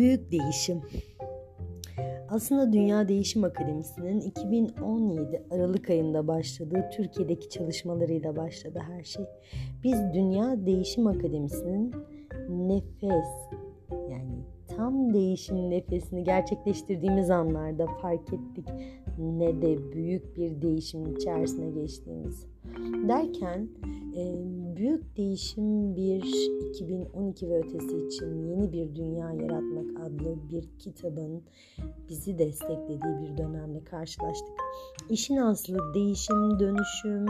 Büyük değişim. Aslında Dünya Değişim Akademisi'nin 2017 Aralık ayında başladığı Türkiye'deki çalışmalarıyla başladı her şey. Biz Dünya Değişim Akademisi'nin nefes yani tam değişim nefesini gerçekleştirdiğimiz anlarda fark ettik ne de büyük bir değişim içerisine geçtiğimiz. Derken e, Büyük Değişim bir 2012 ve ötesi için yeni bir dünya yaratmak adlı bir kitabın bizi desteklediği bir dönemle karşılaştık. İşin aslı değişim, dönüşüm,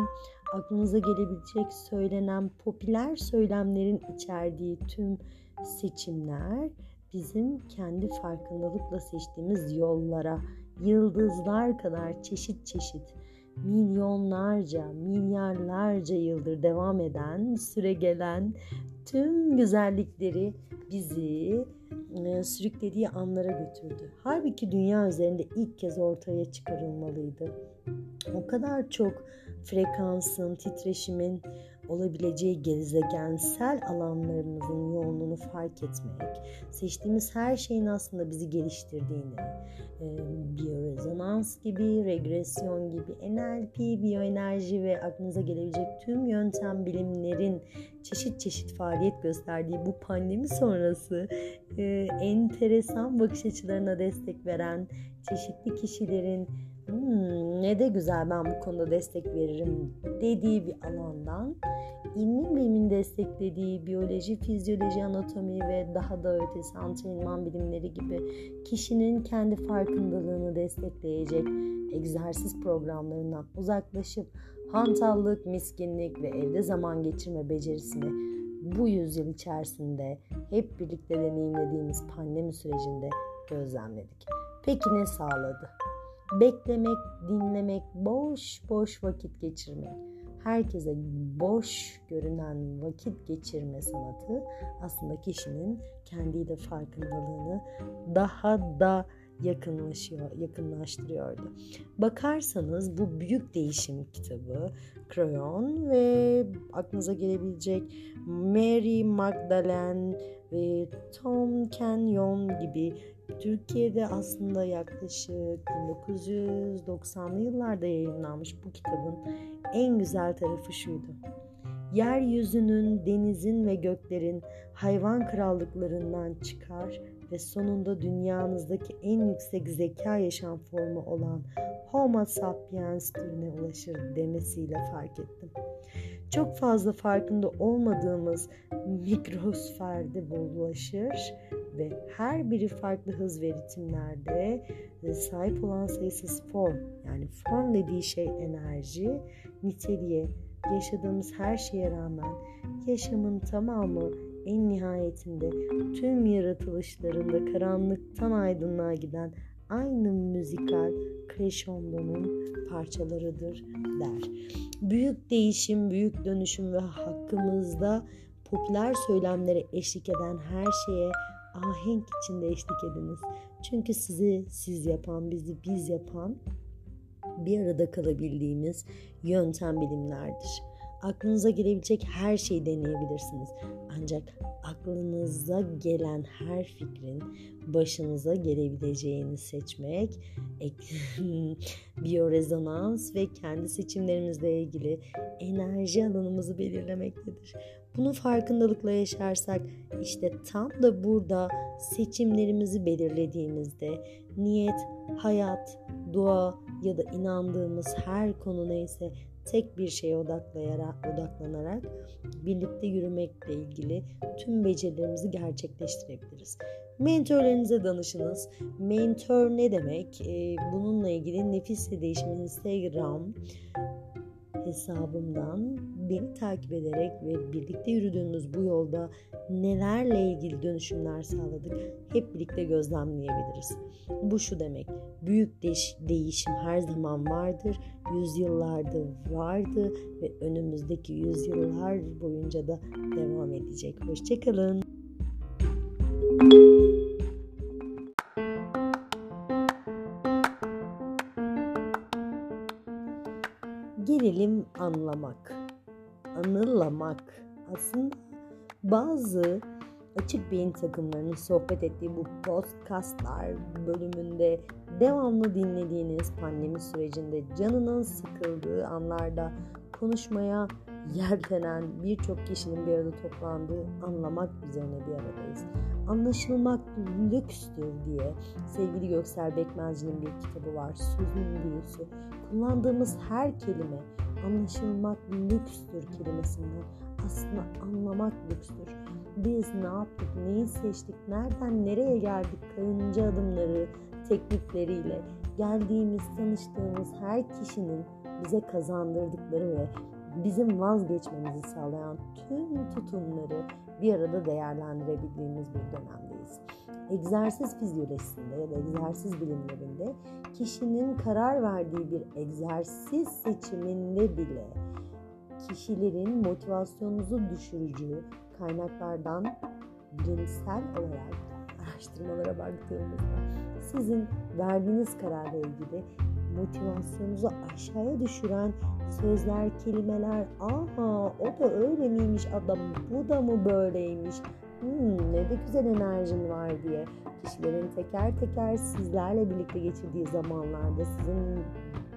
aklınıza gelebilecek söylenen popüler söylemlerin içerdiği tüm seçimler bizim kendi farkındalıkla seçtiğimiz yollara, yıldızlar kadar çeşit çeşit milyonlarca, milyarlarca yıldır devam eden, süre gelen tüm güzellikleri bizi e, sürüklediği anlara götürdü. Halbuki dünya üzerinde ilk kez ortaya çıkarılmalıydı. O kadar çok frekansın, titreşimin olabileceği gezegensel alanlarımızın yoğunluğunu fark etmek, seçtiğimiz her şeyin aslında bizi geliştirdiğini, e, biyorezonans gibi, regresyon gibi, NLP, biyoenerji ve aklınıza gelebilecek tüm yöntem bilimlerin çeşit çeşit faaliyet gösterdiği bu pandemi sonrası e, enteresan bakış açılarına destek veren çeşitli kişilerin hmm, ne de güzel ben bu konuda destek veririm dediği bir alandan ilmin bilimin desteklediği biyoloji, fizyoloji, anatomi ve daha da ötesi antrenman bilimleri gibi kişinin kendi farkındalığını destekleyecek egzersiz programlarından uzaklaşıp hantallık, miskinlik ve evde zaman geçirme becerisini bu yüzyıl içerisinde hep birlikte deneyimlediğimiz pandemi sürecinde gözlemledik. Peki ne sağladı? Beklemek, dinlemek, boş boş vakit geçirmek. Herkese boş görünen vakit geçirme sanatı aslında kişinin kendiyle farkındalığını daha da yakınlaşıyor, yakınlaştırıyordu. Bakarsanız bu büyük değişim kitabı Crayon ve aklınıza gelebilecek Mary Magdalene ve Tom Kenyon gibi Türkiye'de aslında yaklaşık 1990'lı yıllarda yayınlanmış bu kitabın en güzel tarafı şuydu. Yeryüzünün, denizin ve göklerin hayvan krallıklarından çıkar ve sonunda dünyanızdaki en yüksek zeka yaşam formu olan Homo sapiens türüne ulaşır demesiyle fark ettim. Çok fazla farkında olmadığımız mikrosferde bulaşır ve her biri farklı hız ve ritimlerde sahip olan sayısız form yani form dediği şey enerji, niteliğe, yaşadığımız her şeye rağmen yaşamın tamamı en nihayetinde tüm yaratılışlarında karanlıktan aydınlığa giden aynı müzikal kreşondonun parçalarıdır der. Büyük değişim, büyük dönüşüm ve hakkımızda popüler söylemlere eşlik eden her şeye ahenk içinde eşlik ediniz. Çünkü sizi siz yapan, bizi biz yapan bir arada kalabildiğimiz yöntem bilimlerdir. Aklınıza gelebilecek her şeyi deneyebilirsiniz. Ancak aklınıza gelen her fikrin başınıza gelebileceğini seçmek, biyorezonans ve kendi seçimlerimizle ilgili enerji alanımızı belirlemektedir. Bunu farkındalıkla yaşarsak işte tam da burada seçimlerimizi belirlediğimizde niyet, hayat, dua ya da inandığımız her konu neyse tek bir şeye odaklayarak, odaklanarak birlikte yürümekle ilgili tüm becerilerimizi gerçekleştirebiliriz. Mentorlarınıza danışınız. Mentor ne demek? Ee, bununla ilgili Nefisle Değişim Instagram hesabımdan beni takip ederek ve birlikte yürüdüğümüz bu yolda nelerle ilgili dönüşümler sağladık hep birlikte gözlemleyebiliriz. Bu şu demek, büyük değiş değişim her zaman vardır, yüzyıllardır vardı ve önümüzdeki yüzyıllar boyunca da devam edecek. Hoşçakalın. Gelelim anlamak, anılamak. Aslında bazı Açık Beyin takımlarının sohbet ettiği bu podcastlar bölümünde devamlı dinlediğiniz pandemi sürecinde canının sıkıldığı anlarda konuşmaya yeltenen birçok kişinin bir arada toplandığı anlamak üzerine bir aradayız. Anlaşılmak lükstür diye sevgili Göksel Bekmezci'nin bir kitabı var. Sözün büyüsü. Kullandığımız her kelime anlaşılmak lükstür kelimesinden aslında anlamak lükstür. Biz ne yaptık, neyi seçtik, nereden nereye geldik karınca adımları, teknikleriyle geldiğimiz, tanıştığımız her kişinin bize kazandırdıkları ve bizim vazgeçmemizi sağlayan tüm tutumları bir arada değerlendirebildiğimiz bir dönemdeyiz. Egzersiz fizyolojisinde ya da egzersiz bilimlerinde kişinin karar verdiği bir egzersiz seçiminde bile kişilerin motivasyonunuzu düşürücü kaynaklardan bilimsel olarak araştırmalara baktığımızda sizin verdiğiniz kararla ilgili motivasyonunuzu aşağıya düşüren sözler, kelimeler, aha o da öyle miymiş adam, bu da mı böyleymiş, hmm, ne de güzel enerjin var diye. Kişilerin teker teker sizlerle birlikte geçirdiği zamanlarda sizin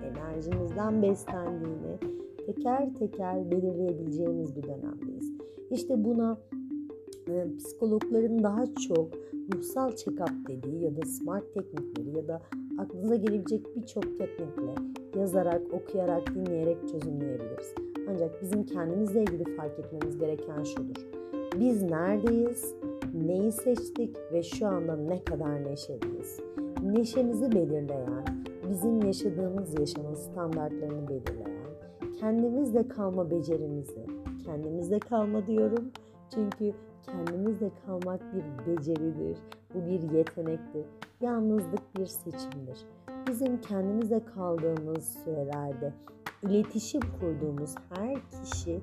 enerjinizden beslendiğini teker teker belirleyebileceğimiz bir dönemdeyiz. İşte buna e, psikologların daha çok ruhsal check-up dediği ya da smart teknikleri ya da aklınıza gelebilecek birçok teknikle yazarak, okuyarak, dinleyerek çözümleyebiliriz. Ancak bizim kendimizle ilgili fark etmemiz gereken şudur. Biz neredeyiz? Neyi seçtik ve şu anda ne kadar neşeliyiz? Neşemizi belirleyen, bizim yaşadığımız yaşamın standartlarını belirleyen, kendimizle kalma becerimizi, kendimizle kalma diyorum çünkü kendimizle kalmak bir beceridir. Bu bir yetenektir. Yalnızlık bir seçimdir. Bizim kendimizle kaldığımız sürelerde iletişim kurduğumuz her kişi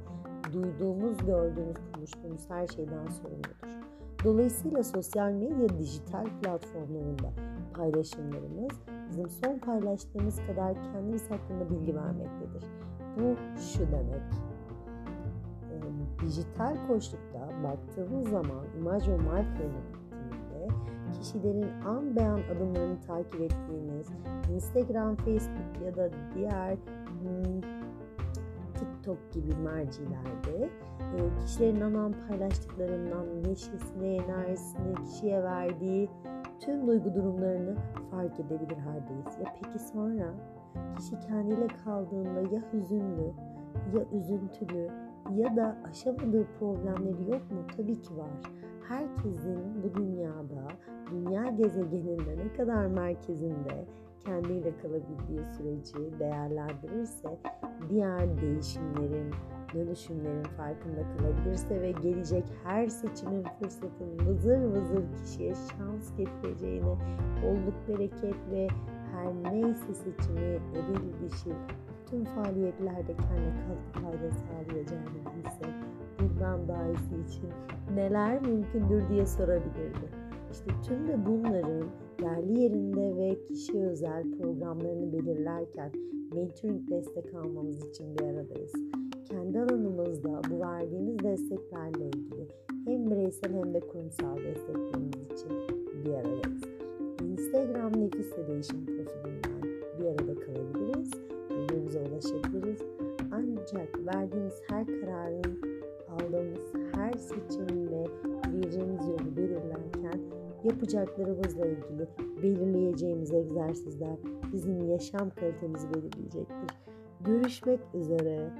duyduğumuz, gördüğümüz, konuştuğumuz her şeyden sorumludur. Dolayısıyla sosyal medya dijital platformlarında paylaşımlarımız bizim son paylaştığımız kadar kendimiz hakkında bilgi vermektedir. Bu şu demek. E, dijital koçlukta baktığımız zaman imaj ve marka yönetiminde kişilerin an beyan adımlarını takip ettiğimiz Instagram, Facebook ya da diğer hmm, TikTok gibi mercilerde e, kişilerin anan paylaştıklarından neşesine, enerjisine, kişiye verdiği tüm duygu durumlarını fark edebilir haldeyiz. Ya peki sonra kişi kendiyle kaldığında ya hüzünlü, ya üzüntülü ya da aşamadığı problemleri yok mu? Tabii ki var. Herkesin bu dünyada, dünya gezegeninde ne kadar merkezinde kendiyle kalabildiği süreci değerlendirirse diğer değişimlerin, dönüşümlerin farkında kalabilirse ve gelecek her seçimin fırsatın vızır vızır kişiye şans getireceğini, bolluk bereket ve her neyse seçimi eril dişil tüm faaliyetlerde kendine katkı fayda sağlayacağını bilse daha iyisi için neler mümkündür diye sorabilirdi. İşte tüm de bunların yerli yerinde ve kişi özel programlarını belirlerken mentoring destek almamız için bir aradayız. Kendi alanımızda bu verdiğimiz desteklerle ilgili hem bireysel hem de kurumsal desteklerimiz için bir aradayız. Instagram Nefisle Değişim profilinden bir arada kalabiliriz, birbirimize ulaşabiliriz. Ancak verdiğimiz her kararın, aldığımız her seçim ve gireceğimiz yolu belirlerken yapacaklarımızla ilgili belirleyeceğimiz egzersizler bizim yaşam kalitemizi belirleyecektir. Görüşmek üzere.